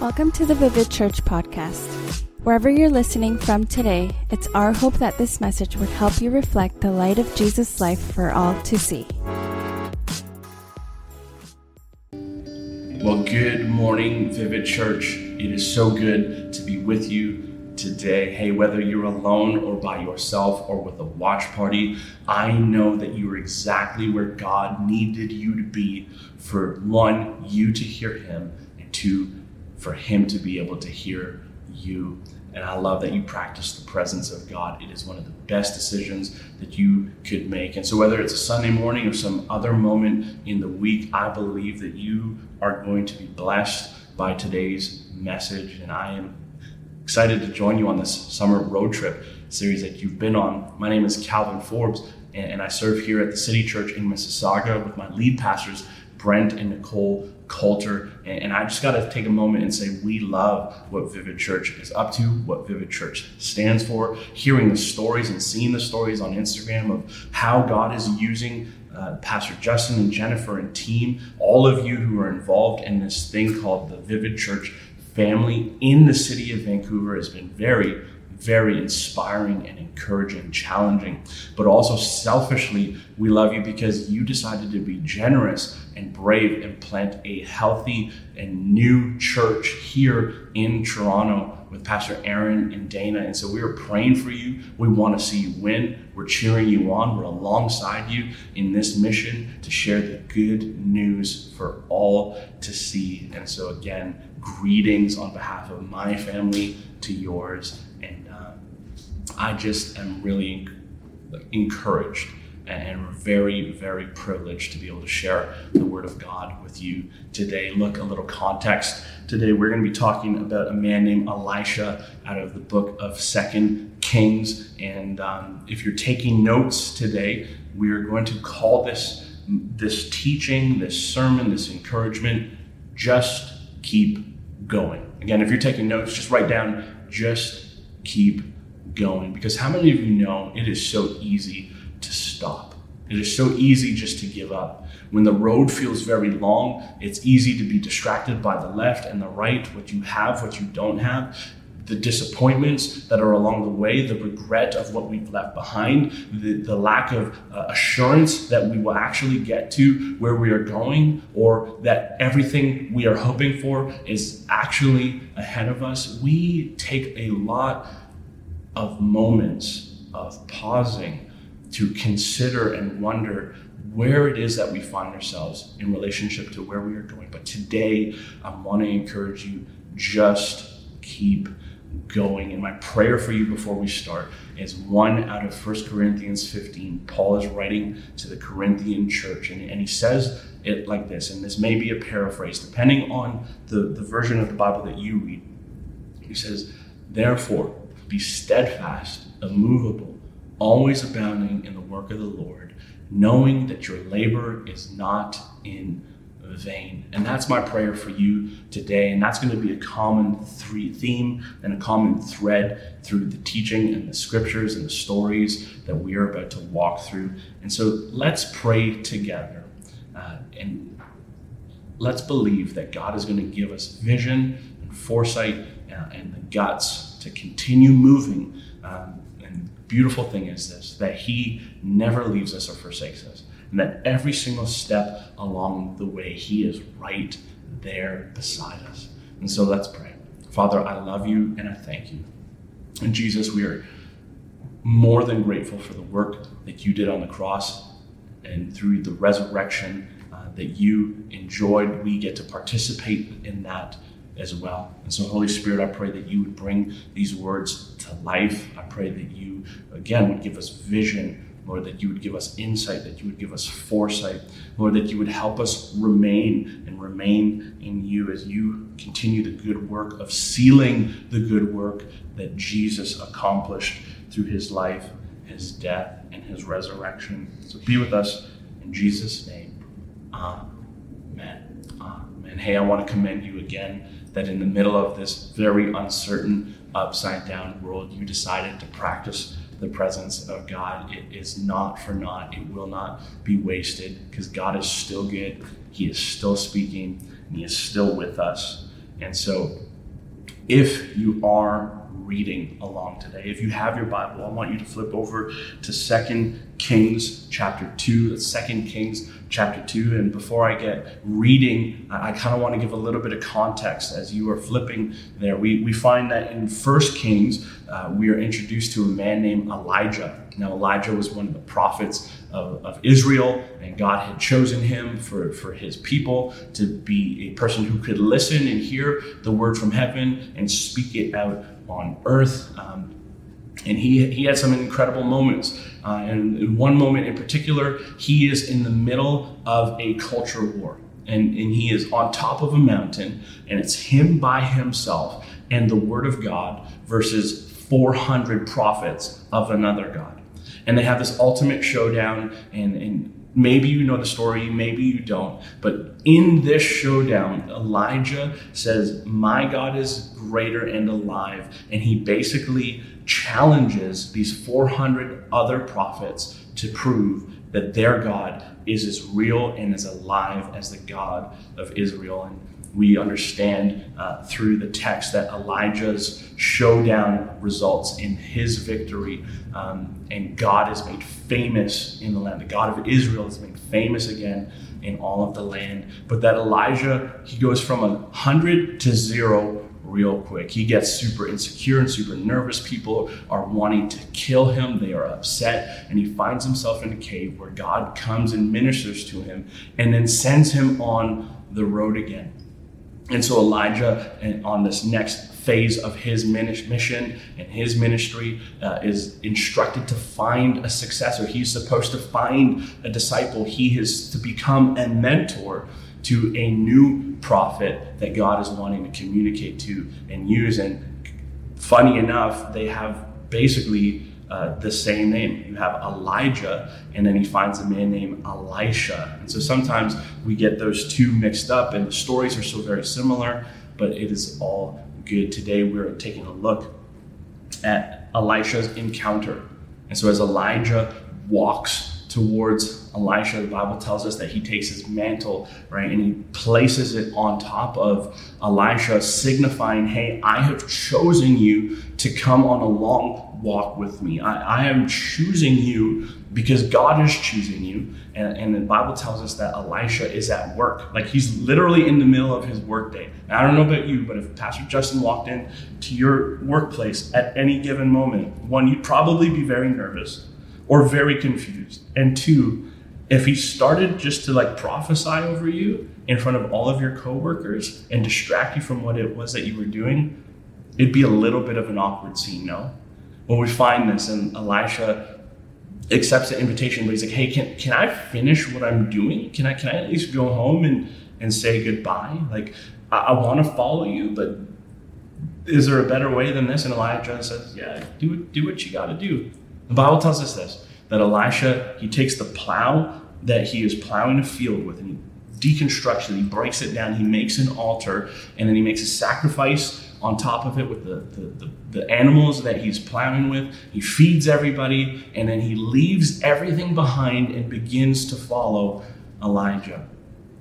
Welcome to the Vivid Church podcast. Wherever you're listening from today, it's our hope that this message would help you reflect the light of Jesus' life for all to see. Well, good morning, Vivid Church. It is so good to be with you today. Hey, whether you're alone or by yourself or with a watch party, I know that you are exactly where God needed you to be for one, you to hear Him, and two, for Him to be able to hear you. And I love that you practice the presence of God. It is one of the best decisions that you could make. And so, whether it's a Sunday morning or some other moment in the week, I believe that you are going to be blessed by today's message. And I am excited to join you on this summer road trip series that you've been on. My name is Calvin Forbes, and I serve here at the City Church in Mississauga with my lead pastors, Brent and Nicole Coulter. And I just got to take a moment and say we love what Vivid Church is up to, what Vivid Church stands for, hearing the stories and seeing the stories on Instagram of how God is using uh, Pastor Justin and Jennifer and team, all of you who are involved in this thing called the Vivid Church family in the city of Vancouver has been very very inspiring and encouraging, challenging, but also selfishly, we love you because you decided to be generous and brave and plant a healthy and new church here in Toronto with Pastor Aaron and Dana. And so we are praying for you. We want to see you win. We're cheering you on. We're alongside you in this mission to share the good news for all to see. And so, again, greetings on behalf of my family to yours. And um, I just am really encouraged and very, very privileged to be able to share the Word of God with you today. Look, a little context. Today, we're going to be talking about a man named Elisha out of the book of Second Kings. And um, if you're taking notes today, we are going to call this this teaching, this sermon, this encouragement, just keep going. Again, if you're taking notes, just write down, just keep going. Because how many of you know it is so easy to stop. It is so easy just to give up. When the road feels very long, it's easy to be distracted by the left and the right, what you have, what you don't have, the disappointments that are along the way, the regret of what we've left behind, the, the lack of uh, assurance that we will actually get to where we are going, or that everything we are hoping for is actually ahead of us. We take a lot of moments of pausing to consider and wonder where it is that we find ourselves in relationship to where we are going. But today, I want to encourage you just keep going. And my prayer for you before we start is one out of 1 Corinthians 15. Paul is writing to the Corinthian church, and, and he says it like this, and this may be a paraphrase, depending on the, the version of the Bible that you read. He says, Therefore, be steadfast, immovable always abounding in the work of the Lord, knowing that your labor is not in vain. And that's my prayer for you today. And that's going to be a common three theme and a common thread through the teaching and the scriptures and the stories that we are about to walk through. And so let's pray together uh, and let's believe that God is going to give us vision and foresight uh, and the guts to continue moving. Um, and beautiful thing is this that He never leaves us or forsakes us. And that every single step along the way, He is right there beside us. And so let's pray. Father, I love you and I thank you. And Jesus, we are more than grateful for the work that you did on the cross and through the resurrection uh, that you enjoyed. We get to participate in that as well. And so, Holy Spirit, I pray that you would bring these words to life. I pray that you, again, would give us vision. Lord, that you would give us insight, that you would give us foresight. Lord, that you would help us remain and remain in you as you continue the good work of sealing the good work that Jesus accomplished through his life, his death, and his resurrection. So be with us in Jesus' name. Amen. Amen. Hey, I want to commend you again that in the middle of this very uncertain, upside down world, you decided to practice the presence of God. It is not for naught, it will not be wasted because God is still good, He is still speaking, and He is still with us. And so, if you are reading along today, if you have your Bible, I want you to flip over to Second Kings chapter 2. That's 2 Kings chapter 2. And before I get reading, I, kind of want to give a little bit of context as you are flipping there. We, we find that in First Kings, uh, we are introduced to a man named Elijah. Now, Elijah was one of the prophets of, of, Israel, and God had chosen him for, for his people to be a person who could listen and hear the word from heaven and speak it out on earth. Um, and he, he had some incredible moments. Uh, and in one moment in particular, he is in the middle of a culture war. And, and he is on top of a mountain, and it's him by himself and the word of God versus 400 prophets of another God. And they have this ultimate showdown, and, and maybe you know the story, maybe you don't. But in this showdown, Elijah says, My God is greater and alive. And he basically challenges these 400 other prophets to prove that their God is as real and as alive as the God of Israel. And we understand uh, through the text that Elijah's showdown results in his victory, um, and God is made famous in the land. The God of Israel is made famous again in all of the land. But that Elijah, he goes from a hundred to zero real quick. He gets super insecure and super nervous. People are wanting to kill him. They are upset. And he finds himself in a cave where God comes and ministers to him and then sends him on the road again. And so Elijah, on this next phase of his mission and his ministry, uh, is instructed to find a successor. He's supposed to find a disciple. He is to become a mentor to a new prophet that God is wanting to communicate to and use. And funny enough, they have basically uh, the same name. You have Elijah, and then he finds a man named Elisha. And so sometimes we get those two mixed up, and the stories are so very similar, but it is all good. Today we're taking a look at Elisha's encounter. And so as Elijah walks towards Elisha, the Bible tells us that he takes his mantle, right, and he places it on top of Elisha, signifying, hey, I have chosen you to come on a long walk with me. I, I am choosing you because God is choosing you. And, and, the Bible tells us that Elisha is at work. Like he's literally in the middle of his workday. I don't know about you, but if Pastor Justin walked in to your workplace at any given moment, one, you'd probably be very nervous or very confused. And two, if he started just to like prophesy over you in front of all of your coworkers and distract you from what it was that you were doing, it'd be a little bit of an awkward scene, no? When we find this and Elisha accepts the invitation, but he's like, hey, can, can I finish what I'm doing? Can I can I at least go home and, and say goodbye? Like I, I want to follow you, but is there a better way than this? And Elijah says, Yeah, do do what you gotta do. The Bible tells us this that Elisha, he takes the plow that he is plowing a field with and he deconstructs it, he breaks it down, he makes an altar, and then he makes a sacrifice on top of it with the, the, the, the, animals that he's plowing with. He feeds everybody, and then he leaves everything behind and begins to follow Elijah.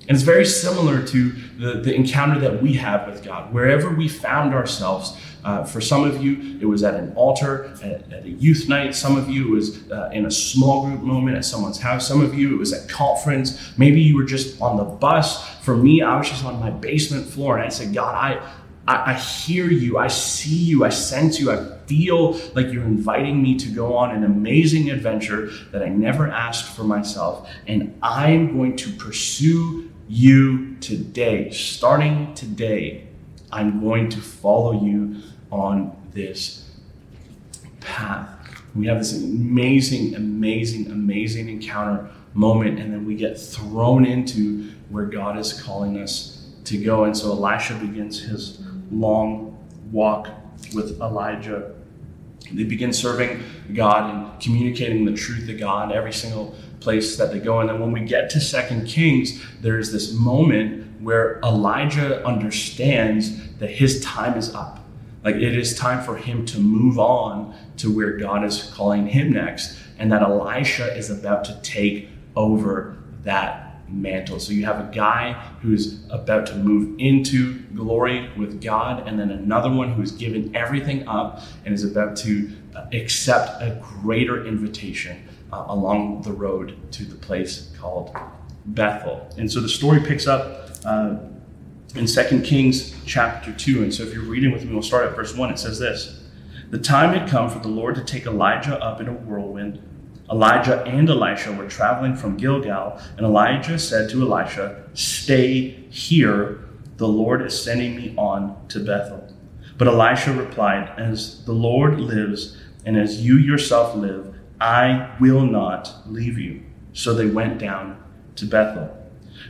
And it's very similar to the, the encounter that we have with God. Wherever we found ourselves, uh, for some of you, it was at an altar, at, at a youth night. Some of you, it was uh, in a small group moment at someone's house. Some of you, it was at conference. Maybe you were just on the bus. For me, I was just on my basement floor, and I said, God, I, I, I hear you. I see you. I sense you. I feel like you're inviting me to go on an amazing adventure that I never asked for myself. And I'm going to pursue you today. Starting today, I'm going to follow you on this path. We have this amazing, amazing, amazing encounter moment, and then we get thrown into where God is calling us to go. And so Elisha begins his long walk with Elijah. They begin serving God and communicating the truth of God every single place that they go. And then when we get to Second Kings, there's this moment where Elijah understands that his time is up. Like it is time for him to move on to where God is calling him next, and that Elisha is about to take over that mantle. So you have a guy who's about to move into glory with God, and then another one who's given everything up and is about to accept a greater invitation uh, along the road to the place called Bethel. And so the story picks up uh, in 2 Kings chapter 2. And so if you're reading with me, we'll start at verse 1. It says this The time had come for the Lord to take Elijah up in a whirlwind. Elijah and Elisha were traveling from Gilgal, and Elijah said to Elisha, Stay here, the Lord is sending me on to Bethel. But Elisha replied, As the Lord lives, and as you yourself live, I will not leave you. So they went down to Bethel.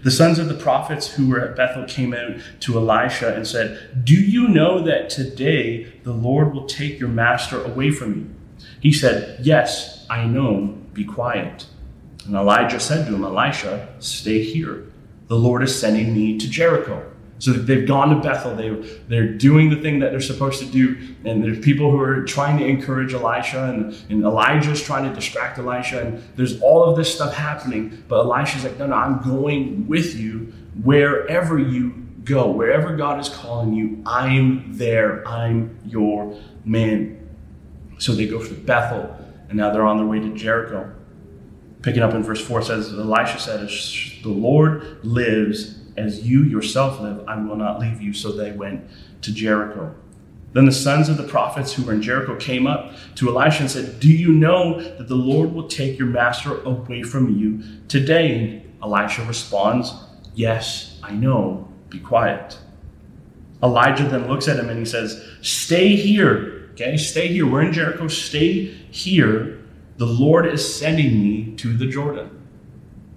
The sons of the prophets who were at Bethel came out to Elisha and said, Do you know that today the Lord will take your master away from you? He said, Yes, I know. Be quiet. And Elijah said to him, Elisha, stay here. The Lord is sending me to Jericho. So they've gone to Bethel. They, they're doing the thing that they're supposed to do. And there's people who are trying to encourage Elisha, and, and Elijah's trying to distract Elisha. And there's all of this stuff happening. But Elisha's like, no, no, I'm going with you wherever you go. Wherever God is calling you, I'm there. I'm your man. So they go to Bethel, and now they're on their way to Jericho. Picking up in verse 4 says, Elisha said, the Lord lives, as you yourself live, I will not leave you. So they went to Jericho. Then the sons of the prophets who were in Jericho came up to Elisha and said, Do you know that the Lord will take your master away from you today? Elisha responds, Yes, I know. Be quiet. Elijah then looks at him and he says, Stay here. Okay, stay here. We're in Jericho. Stay here. The Lord is sending me to the Jordan.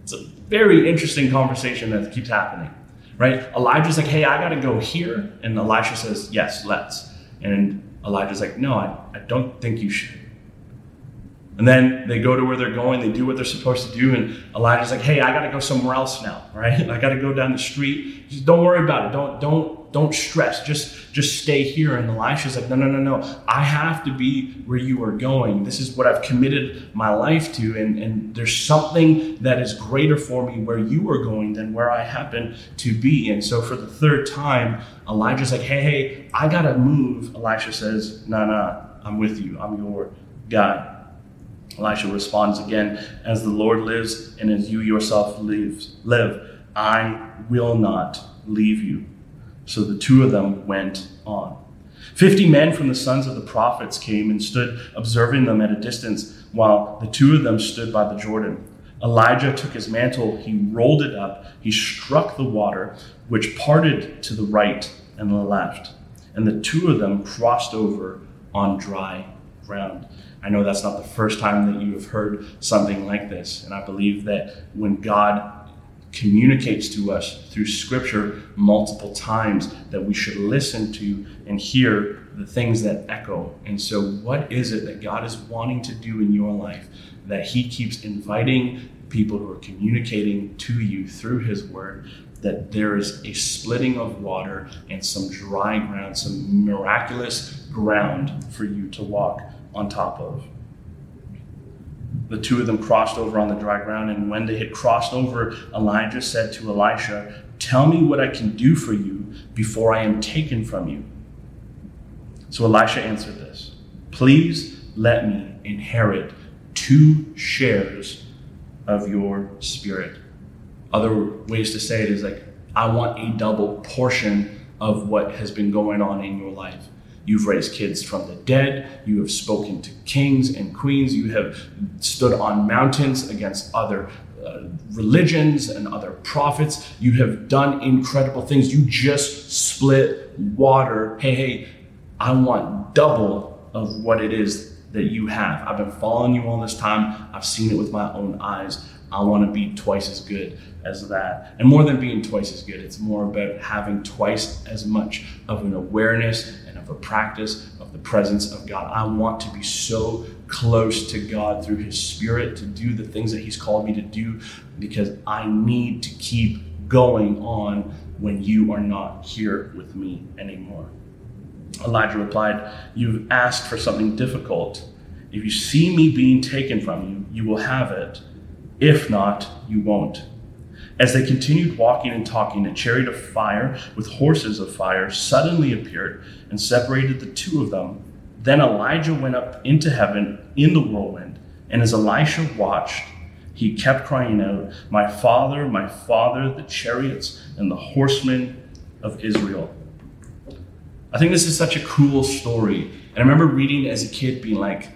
It's a very interesting conversation that keeps happening, right? Elijah's like, hey, I got to go here. And Elisha says, yes, let's. And Elijah's like, no, I, I don't think you should. And then they go to where they're going, they do what they're supposed to do, and Elijah's like, hey, I gotta go somewhere else now, right? I gotta go down the street. Just don't worry about it. Don't don't don't stress. Just just stay here. And Elisha's like, no, no, no, no. I have to be where you are going. This is what I've committed my life to, and, and there's something that is greater for me where you are going than where I happen to be. And so for the third time, Elijah's like, hey, hey, I gotta move. Elisha says, no, nah, no, nah, I'm with you. I'm your guy. Elisha responds again, As the Lord lives and as you yourself live, I will not leave you. So the two of them went on. Fifty men from the sons of the prophets came and stood observing them at a distance while the two of them stood by the Jordan. Elijah took his mantle, he rolled it up, he struck the water, which parted to the right and the left, and the two of them crossed over on dry ground. I know that's not the first time that you have heard something like this. And I believe that when God communicates to us through scripture multiple times, that we should listen to and hear the things that echo. And so, what is it that God is wanting to do in your life that He keeps inviting people who are communicating to you through His Word? That there is a splitting of water and some dry ground, some miraculous ground for you to walk on top of. The two of them crossed over on the dry ground, and when they had crossed over, Elijah said to Elisha, Tell me what I can do for you before I am taken from you. So Elisha answered this Please let me inherit two shares of your spirit. Other ways to say it is like, I want a double portion of what has been going on in your life. You've raised kids from the dead. You have spoken to kings and queens. You have stood on mountains against other uh, religions and other prophets. You have done incredible things. You just split water. Hey, hey, I want double of what it is that you have. I've been following you all this time. I've seen it with my own eyes. I want to be twice as good as that. And more than being twice as good, it's more about having twice as much of an awareness a practice of the presence of God. I want to be so close to God through His Spirit to do the things that He's called me to do because I need to keep going on when you are not here with me anymore. Elijah replied, You've asked for something difficult. If you see me being taken from you, you will have it. If not, you won't. As they continued walking and talking, a chariot of fire with horses of fire suddenly appeared and separated the two of them. Then Elijah went up into heaven in the whirlwind, and as Elisha watched, he kept crying out, My father, my father, the chariots and the horsemen of Israel. I think this is such a cool story. And I remember reading as a kid being like,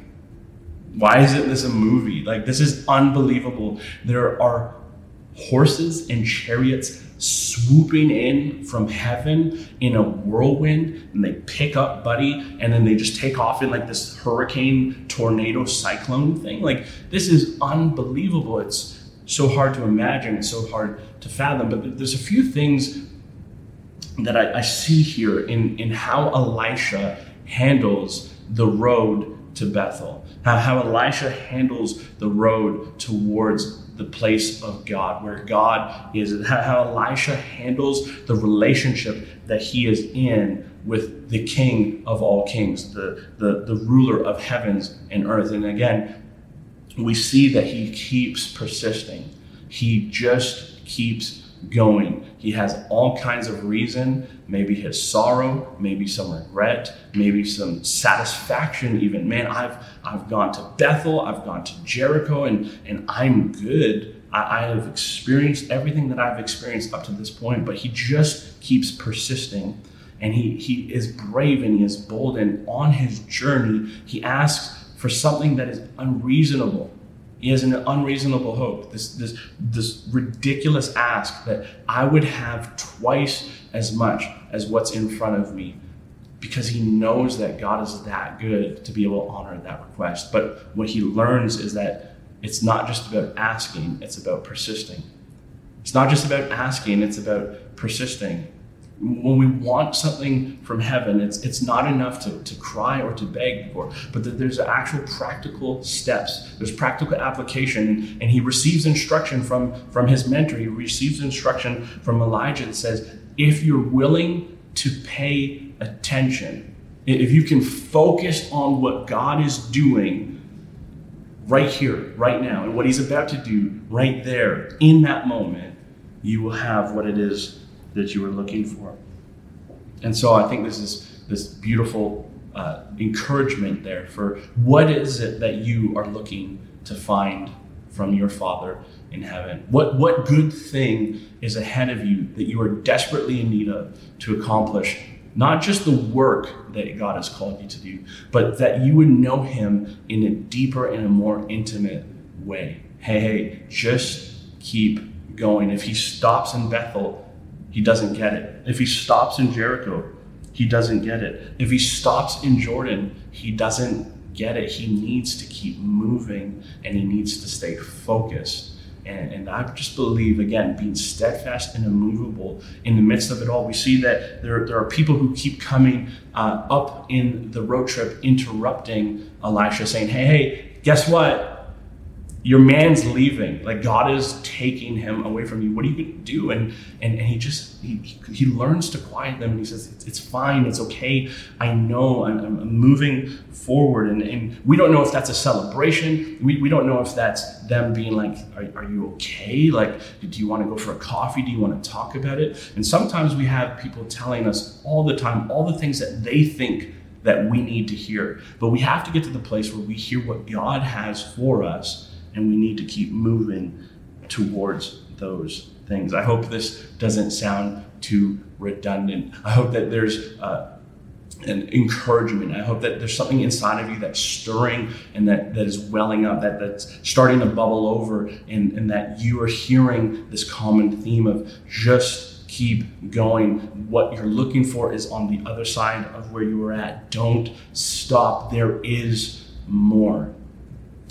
why isn't this a movie? Like, this is unbelievable. There are horses and chariots swooping in from heaven in a whirlwind and they pick up buddy and then they just take off in like this hurricane tornado cyclone thing. Like this is unbelievable. It's so hard to imagine. It's so hard to fathom. But there's a few things that I, I see here in, in how elisha handles the road to bethel. How, how elisha handles the road towards the place of God, where God is, how Elisha handles the relationship that he is in with the King of all kings, the, the, the ruler of heavens and earth. And again, we see that he keeps persisting. He just keeps going. He has all kinds of reason, maybe his sorrow, maybe some regret, maybe some satisfaction even. Man, I've I've gone to Bethel, I've gone to Jericho, and, and I'm good. I, I have experienced everything that I've experienced up to this point, but he just keeps persisting. And he, he is brave and he is bold. And on his journey, he asks for something that is unreasonable he has an unreasonable hope, this, this, this ridiculous ask that I would have twice as much as what's in front of me because he knows that God is that good to be able to honor that request. But what he learns is that it's not just about asking, it's about persisting. It's not just about asking, it's about persisting when we want something from heaven, it's, it's not enough to, to cry or to beg for, but that there's actual practical steps. There's practical application. And he receives instruction from, from his mentor. He receives instruction from Elijah that says, if you're willing to pay attention, if you can focus on what God is doing right here, right now, and what he's about to do right there in that moment, you will have what it is that you were looking for. And so I think this is this beautiful uh, encouragement there for what is it that you are looking to find from your Father in heaven? What, what good thing is ahead of you that you are desperately in need of to accomplish not just the work that God has called you to do, but that you would know Him in a deeper and a more intimate way? Hey, hey, just keep going. If He stops in Bethel, he doesn't get it. If he stops in Jericho, he doesn't get it. If he stops in Jordan, he doesn't get it. He needs to keep moving and he needs to stay focused. And, and, I just believe, again, being steadfast and immovable in the midst of it all. We see that there, there are people who keep coming uh, up in the road trip, interrupting Elisha, saying, Hey, hey, guess what? Your man's leaving. Like god is taking him away from you. What are you going to do? And, and and he just he, he learns to quiet them and he says it's, it's fine. It's okay. I know i'm, I'm moving forward. And, and we don't know if that's a celebration. We, we don't know if that's them being like are, are you okay? Like do you want to go for a coffee? Do you want to talk about it? And sometimes we have people telling us all the time all the things that they think that we need to hear. But we have to get to the place where we hear what god has for us and we need to keep moving towards those things. I hope this doesn't sound too redundant. I hope that there's uh, an encouragement. I hope that there's something inside of you that's stirring and that, that is welling up, that, that's starting to bubble over, and, and that you are hearing this common theme of just keep going. What you're looking for is on the other side of where you were at. Don't stop. There is more.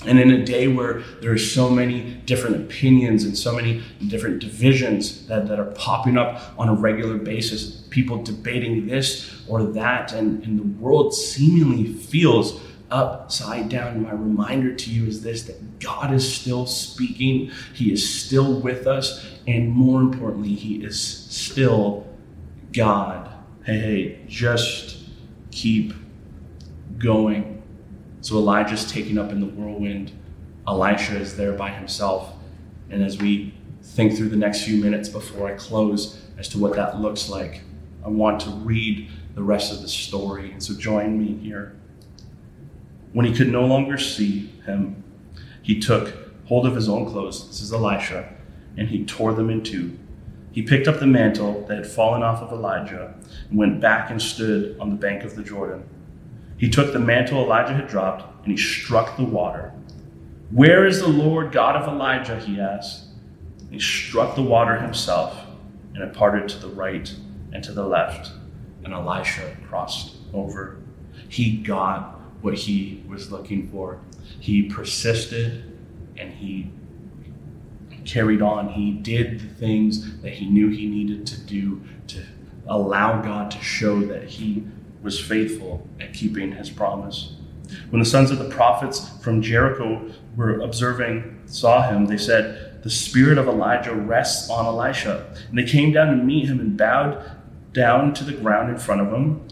And in a day where there are so many different opinions and so many different divisions that, that are popping up on a regular basis, people debating this or that, and, and the world seemingly feels upside down. My reminder to you is this that God is still speaking, He is still with us, and more importantly, He is still God. Hey, hey, just keep going. So Elijah's taken up in the whirlwind. Elisha is there by himself. And as we think through the next few minutes before I close as to what that looks like. I want to read the rest of the story, and so join me here. When he could no longer see him, he took hold of his own clothes. This is Elisha, and he tore them in two. He picked up the mantle that had fallen off of Elijah and went back and stood on the bank of the Jordan. He took the mantle Elijah had dropped and he struck the water. Where is the Lord God of Elijah? He asked. He struck the water himself, and it parted to the right and to the left, and Elisha crossed over. He got what he was looking for. He persisted and he carried on. He did the things that he knew he needed to do to allow God to show that he was faithful at keeping his promise. When the sons of the prophets from Jericho were observing, saw him, they said, The spirit of Elijah rests on Elisha. And they came down to meet him and bowed down to the ground in front of him.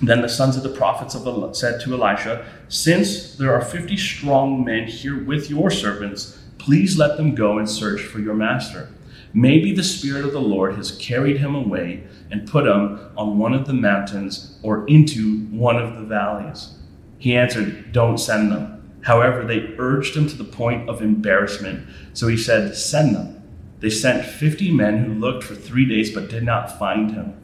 Then the sons of the prophets of said to Elisha, Since there are fifty strong men here with your servants, please let them go and search for your master. Maybe the Spirit of the Lord has carried him away and put him on one of the mountains or into one of the valleys. He answered, Don't send them. However, they urged him to the point of embarrassment. So he said, Send them. They sent fifty men who looked for three days but did not find him.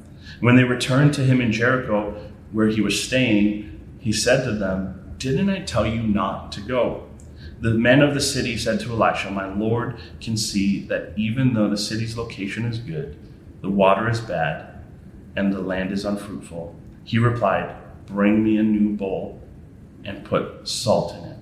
When they returned to him in Jericho, where he was staying, he said to them, Didn't I tell you not to go? The men of the city said to Elisha, My Lord can see that even though the city's location is good, the water is bad, and the land is unfruitful. He replied, Bring me a new bowl and put salt in it.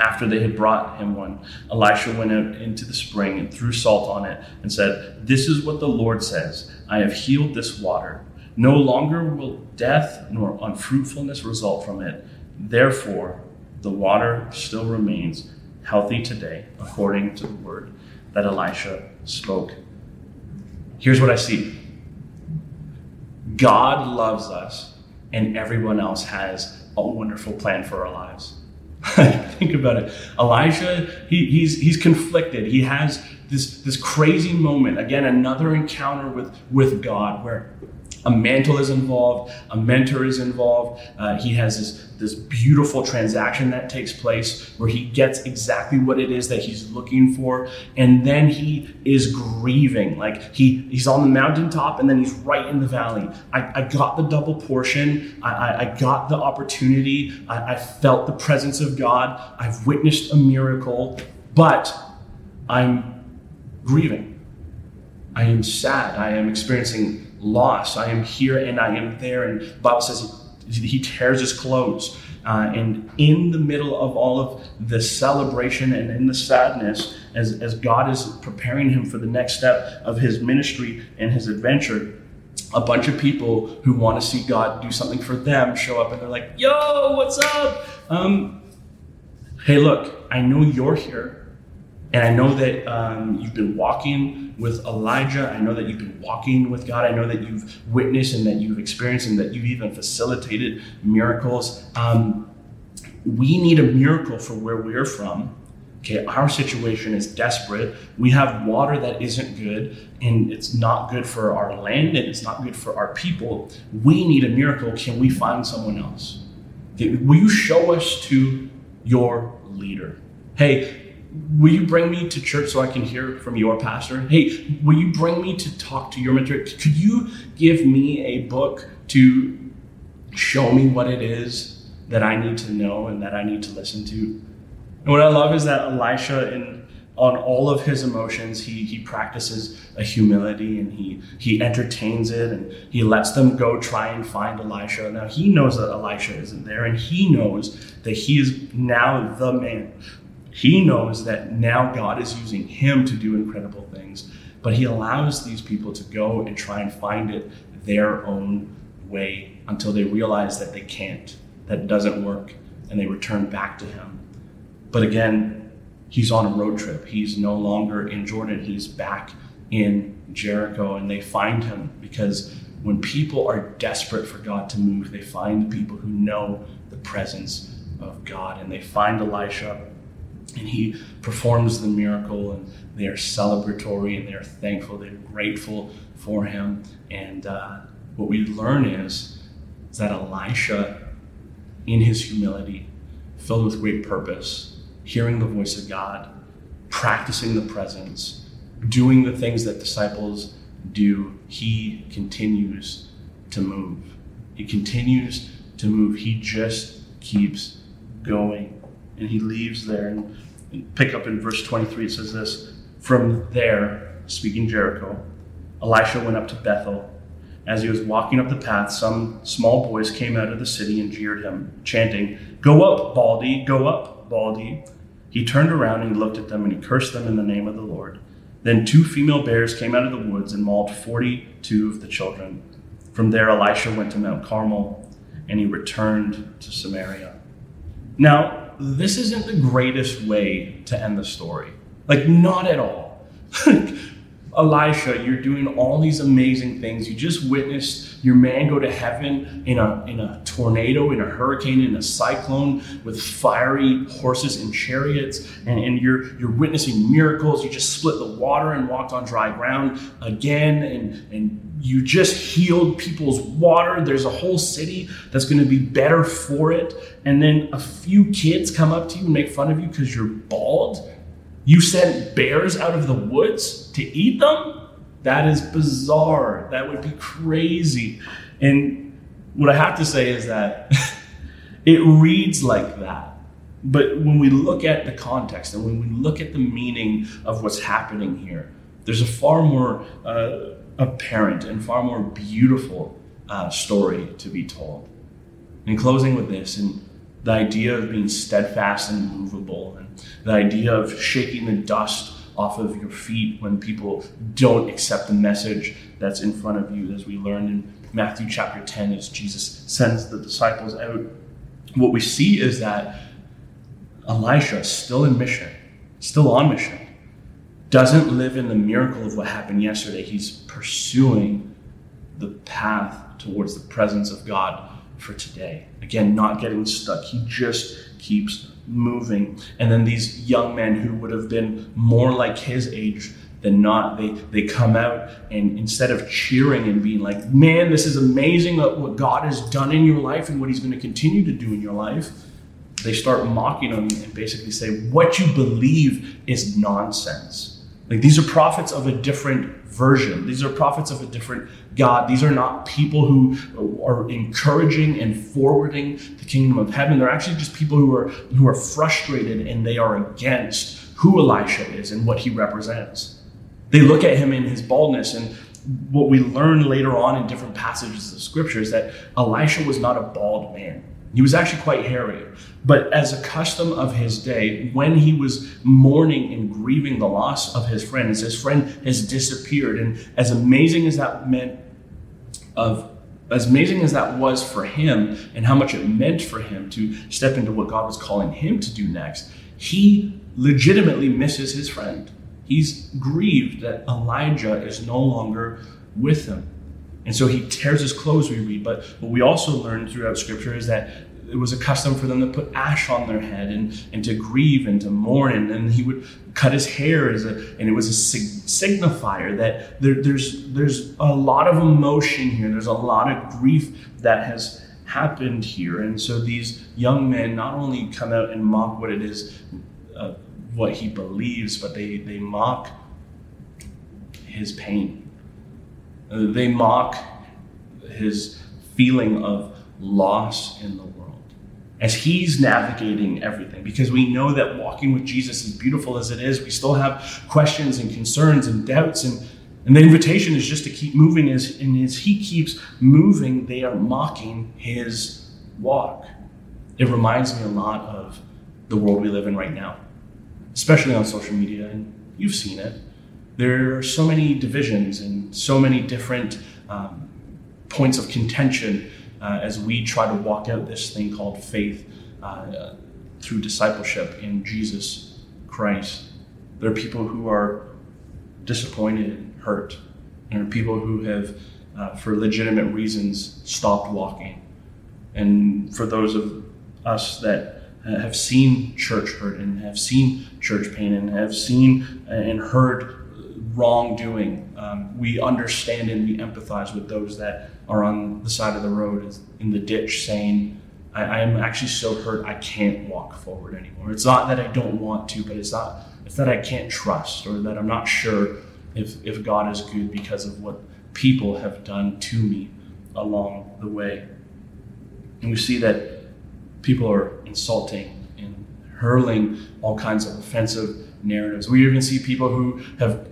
After they had brought him one, Elisha went out into the spring and threw salt on it and said, This is what the Lord says I have healed this water. No longer will death nor unfruitfulness result from it. Therefore, the water still remains healthy today, according to the word that Elisha spoke. Here's what I see God loves us, and everyone else has a wonderful plan for our lives. Think about it. Elijah, he, he's, he's conflicted. He has this, this crazy moment. Again, another encounter with, with God where a mantle is involved, a mentor is involved. Uh, he has this, this beautiful transaction that takes place where he gets exactly what it is that he's looking for. And then he is grieving. Like he, he's on the mountaintop and then he's right in the valley. I, I got the double portion. I, I, I got the opportunity. I, I felt the presence of God. I've witnessed a miracle, but I'm grieving. I am sad. I am experiencing loss. I am here and I am there. And the Bible says he, he tears his clothes. Uh, and in the middle of all of the celebration and in the sadness, as, as God is preparing him for the next step of his ministry and his adventure, a bunch of people who want to see God do something for them show up and they're like, Yo, what's up? Um, hey, look, I know you're here. And I know that um, you've been walking with Elijah. I know that you've been walking with God. I know that you've witnessed and that you've experienced and that you've even facilitated miracles. Um, we need a miracle for where we're from. Okay, our situation is desperate. We have water that isn't good, and it's not good for our land, and it's not good for our people. We need a miracle. Can we find someone else? Will you show us to your leader? Hey, will you bring me to church so I can hear from your pastor? Hey, will you bring me to talk to your mentor? Could you give me a book to show me what it is that I need to know and that I need to listen to? And what I love is that Elisha, in on all of his emotions, he he practices a humility and he he entertains it and he lets them go try and find Elisha. Now he knows that Elisha isn't there, and he knows that he is now the man he knows that now God is using him to do incredible things, but he allows these people to go and try and find it their own way until they realize that they can't, that doesn't work, and they return back to him. But again, he's on a road trip. He's no longer in Jordan, he's back in Jericho, and they find him because when people are desperate for God to move, they find people who know the presence of God, and they find Elisha And he performs the miracle, and they are celebratory and they are thankful. They're grateful for him. And uh, what we learn is, is that Elisha, in his humility, filled with great purpose, hearing the voice of God, practicing the presence, doing the things that disciples do, he continues to move. He continues to move. He just keeps going. And he leaves there. And, and pick up in verse 23, it says this From there, speaking Jericho, Elisha went up to Bethel. As he was walking up the path, some small boys came out of the city and jeered him, chanting, Go up, Baldy, go up, Baldy. He turned around and looked at them and he cursed them in the name of the Lord. Then two female bears came out of the woods and mauled 42 of the children. From there, Elisha went to Mount Carmel and he returned to Samaria. Now, this isn't the greatest way to end the story. Like, not at all. Elisha, you're doing all these amazing things. You just witnessed your man go to heaven in a, in a tornado, in a hurricane, in a cyclone with fiery horses and chariots, and, and you're, you're witnessing miracles. You just split the water and walked on dry ground again, and, and you just healed people's water. There's a whole city that's going to be better for it. And then a few kids come up to you and make fun of you because you're bald you sent bears out of the woods to eat them? That is bizarre. That would be crazy. And what I have to say is that it reads like that. But when we look at the context and when we look at the meaning of what's happening here, there's a far more uh, apparent and far more beautiful uh, story to be told. In closing with this, and the idea of being steadfast and movable, and the idea of shaking the dust off of your feet when people don't accept the message that's in front of you, as we learned in Matthew chapter 10, as Jesus sends the disciples out. What we see is that Elisha, still in mission, still on mission, doesn't live in the miracle of what happened yesterday. He's pursuing the path towards the presence of God for today. Again, not getting stuck. He just keeps moving. And then these young men who would have been more like his age than not, they, they come out and instead of cheering and being like, man, this is amazing what God has done in your life and what he's going to continue to do in your life, they start mocking him and basically say, what you believe is nonsense. Like these are prophets of a different version. These are prophets of a different God. These are not people who are encouraging and forwarding the kingdom of heaven. They're actually just people who are who are frustrated and they are against who Elisha is and what he represents. They look at him in his baldness and what we learn later on in different passages of scripture is that Elisha was not a bald man. He was actually quite hairy. But as a custom of his day, when he was mourning and grieving the loss of his friend, his friend has disappeared, and as amazing as that meant of as amazing as that was for him and how much it meant for him to step into what God was calling him to do next, he legitimately misses his friend. He's grieved that Elijah is no longer with him. And so he tears his clothes, we read. But what we also learn throughout Scripture is that it was a custom for them to put ash on their head and, and to grieve and to mourn. And then he would cut his hair as a, and it was a sig- signifier that there, there's, there's a lot of emotion here. There's a lot of grief that has happened here. And so these young men not only come out and mock what it is, uh, what he believes, but they, they mock his pain. Uh, they mock his feeling of loss in the world as he's navigating everything because we know that walking with Jesus, as beautiful as it is, we still have questions and concerns and doubts. And, and the invitation is just to keep moving. As, and as he keeps moving, they are mocking his walk. It reminds me a lot of the world we live in right now, especially on social media. And you've seen it. There are so many divisions and so many different um, points of contention uh, as we try to walk out this thing called faith uh, through discipleship in Jesus Christ. There are people who are disappointed and hurt. There are people who have, uh, for legitimate reasons, stopped walking. And for those of us that have seen church hurt and have seen church pain and have seen and heard wrongdoing. Um, we understand and we empathize with those that are on the side of the road in the ditch saying, I, am actually so hurt I can't walk forward anymore. It's not that I don't want to, but it's not it's that I can't trust or that I'm not sure if, if God is good because of what people have done to me along the way. And we see that people are insulting and hurling all kinds of offensive narratives. We even see people who have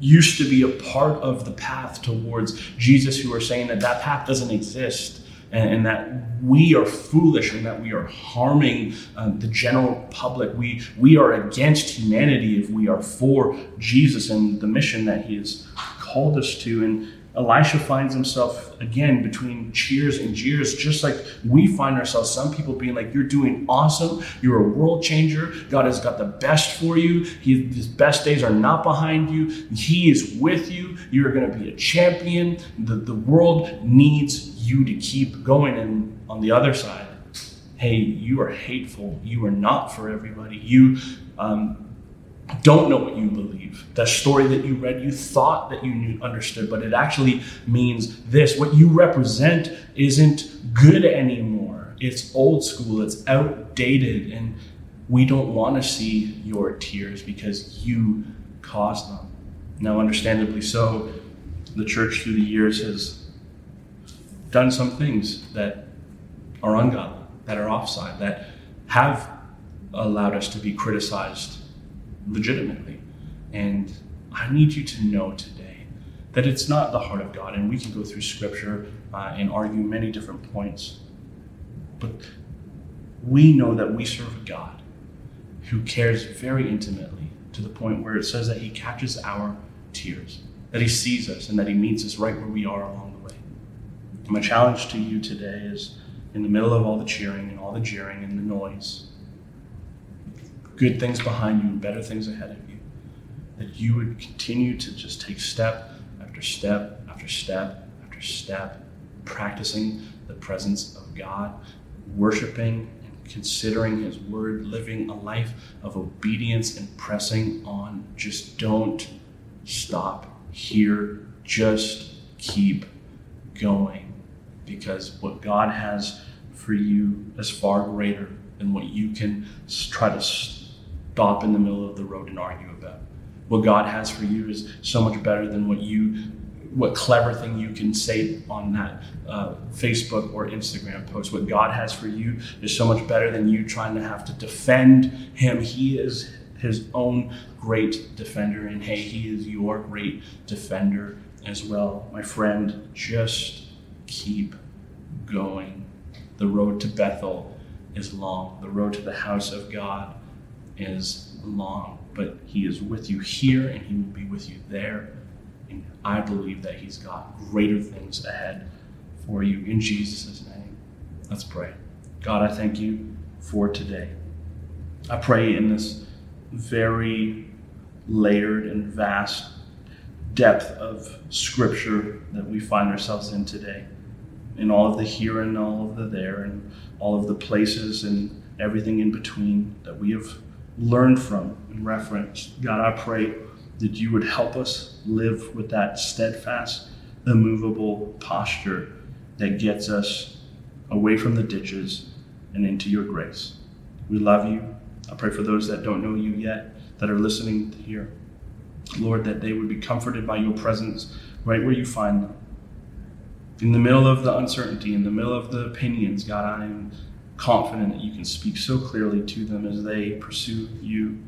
used to be a part of the path towards Jesus who are saying that that path doesn't exist and, and that we are foolish and that we are harming um, the general public. We, we are against humanity if we are for Jesus and the mission that he has called us to. And Elisha finds himself again between cheers and jeers, just like we find ourselves. Some people being like, You're doing awesome. You're a world changer. God has got the best for you. He, his best days are not behind you. He is with you. You're going to be a champion. The, the world needs you to keep going. And on the other side, hey, you are hateful. You are not for everybody. You um, don't know what you believe. That story that you read, you thought that you knew, understood, but it actually means this. What you represent isn't good anymore. It's old school, it's outdated, and we don't want to see your tears because you caused them. Now, understandably so, the church through the years has done some things that are ungodly, that are offside, that have allowed us to be criticized legitimately. And I need you to know today that it's not the heart of God. And we can go through scripture uh, and argue many different points. But we know that we serve a God who cares very intimately to the point where it says that he catches our tears, that he sees us, and that he meets us right where we are along the way. And my challenge to you today is in the middle of all the cheering and all the jeering and the noise, good things behind you and better things ahead of you. That you would continue to just take step after step after step after step, practicing the presence of God, worshiping and considering His word, living a life of obedience and pressing on. Just don't stop here. Just keep going because what God has for you is far greater than what you can try to stop in the middle of the road and argue about. What God has for you is so much better than what you, what clever thing you can say on that uh, Facebook or Instagram post. What God has for you is so much better than you trying to have to defend Him. He is His own great defender, and hey, He is your great defender as well. My friend, just keep going. The road to Bethel is long, the road to the house of God is long, but He is with you here and He will be with you there. And I believe that He's got greater things ahead for you in Jesus' name. Let's pray. God, I thank you for today. I pray in this very layered and vast depth of Scripture that we find ourselves in today, in all of the here and all of the there, and all of the places and everything in between that we have learn from and reference. God, I pray that you would help us live with that steadfast, immovable posture that gets us away from the ditches and into your grace. We love you. I pray for those that don't know you yet, that are listening here. Lord, that they would be comforted by your presence right where you find them. In the middle of the uncertainty, in the middle of the opinions, God, I am confident that you can speak so clearly to them as they pursue you.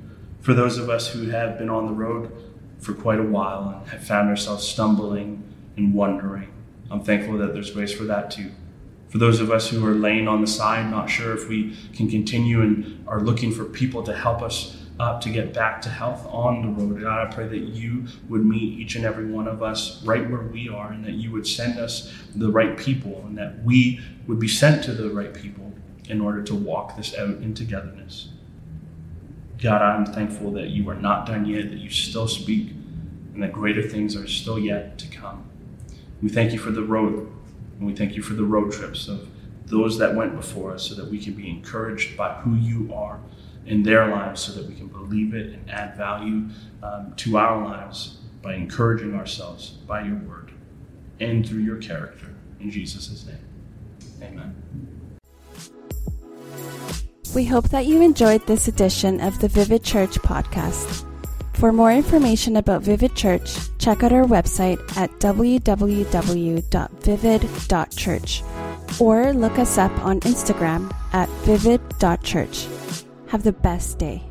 For those of us who have been on the road for quite a while and have found ourselves stumbling and wondering, I'm thankful that there's grace for that too. For those of us who are laying on the side, not sure if we can continue and are looking for people to help us up to get back to health on the road. God, I pray that you would meet each and every one of us right where we are and that you would send us the right people and that we would be sent to the right people in order to walk this out in togetherness. God, I'm thankful that you are not done yet, that you still speak, and that greater things are still yet to come. We thank you for the road, and we thank you for the road trips of those that went before us so that we can be encouraged by who you are in their lives so that we can believe it and add value um, to our lives by encouraging ourselves by your word and through your character. In Jesus' name, amen. We hope that you enjoyed this edition of the Vivid Church podcast. For more information about Vivid Church, check out our website at www.vivid.church or look us up on Instagram at vivid.church. Have the best day.